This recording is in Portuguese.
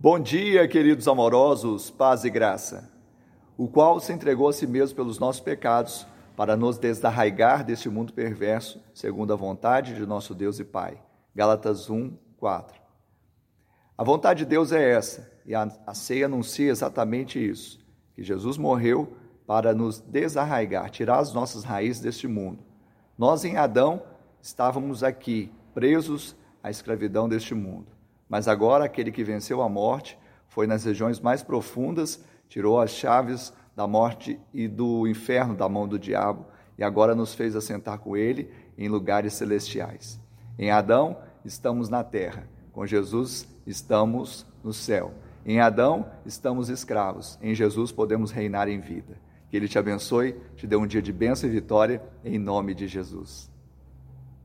Bom dia, queridos amorosos, paz e graça, o qual se entregou a si mesmo pelos nossos pecados, para nos desarraigar deste mundo perverso, segundo a vontade de nosso Deus e Pai. Gálatas 1, 4. A vontade de Deus é essa, e a, a ceia anuncia exatamente isso: que Jesus morreu para nos desarraigar, tirar as nossas raízes deste mundo. Nós, em Adão, estávamos aqui, presos à escravidão deste mundo. Mas agora aquele que venceu a morte foi nas regiões mais profundas, tirou as chaves da morte e do inferno da mão do diabo e agora nos fez assentar com ele em lugares celestiais. Em Adão estamos na terra, com Jesus estamos no céu. Em Adão estamos escravos, em Jesus podemos reinar em vida. Que ele te abençoe, te dê um dia de bênção e vitória, em nome de Jesus.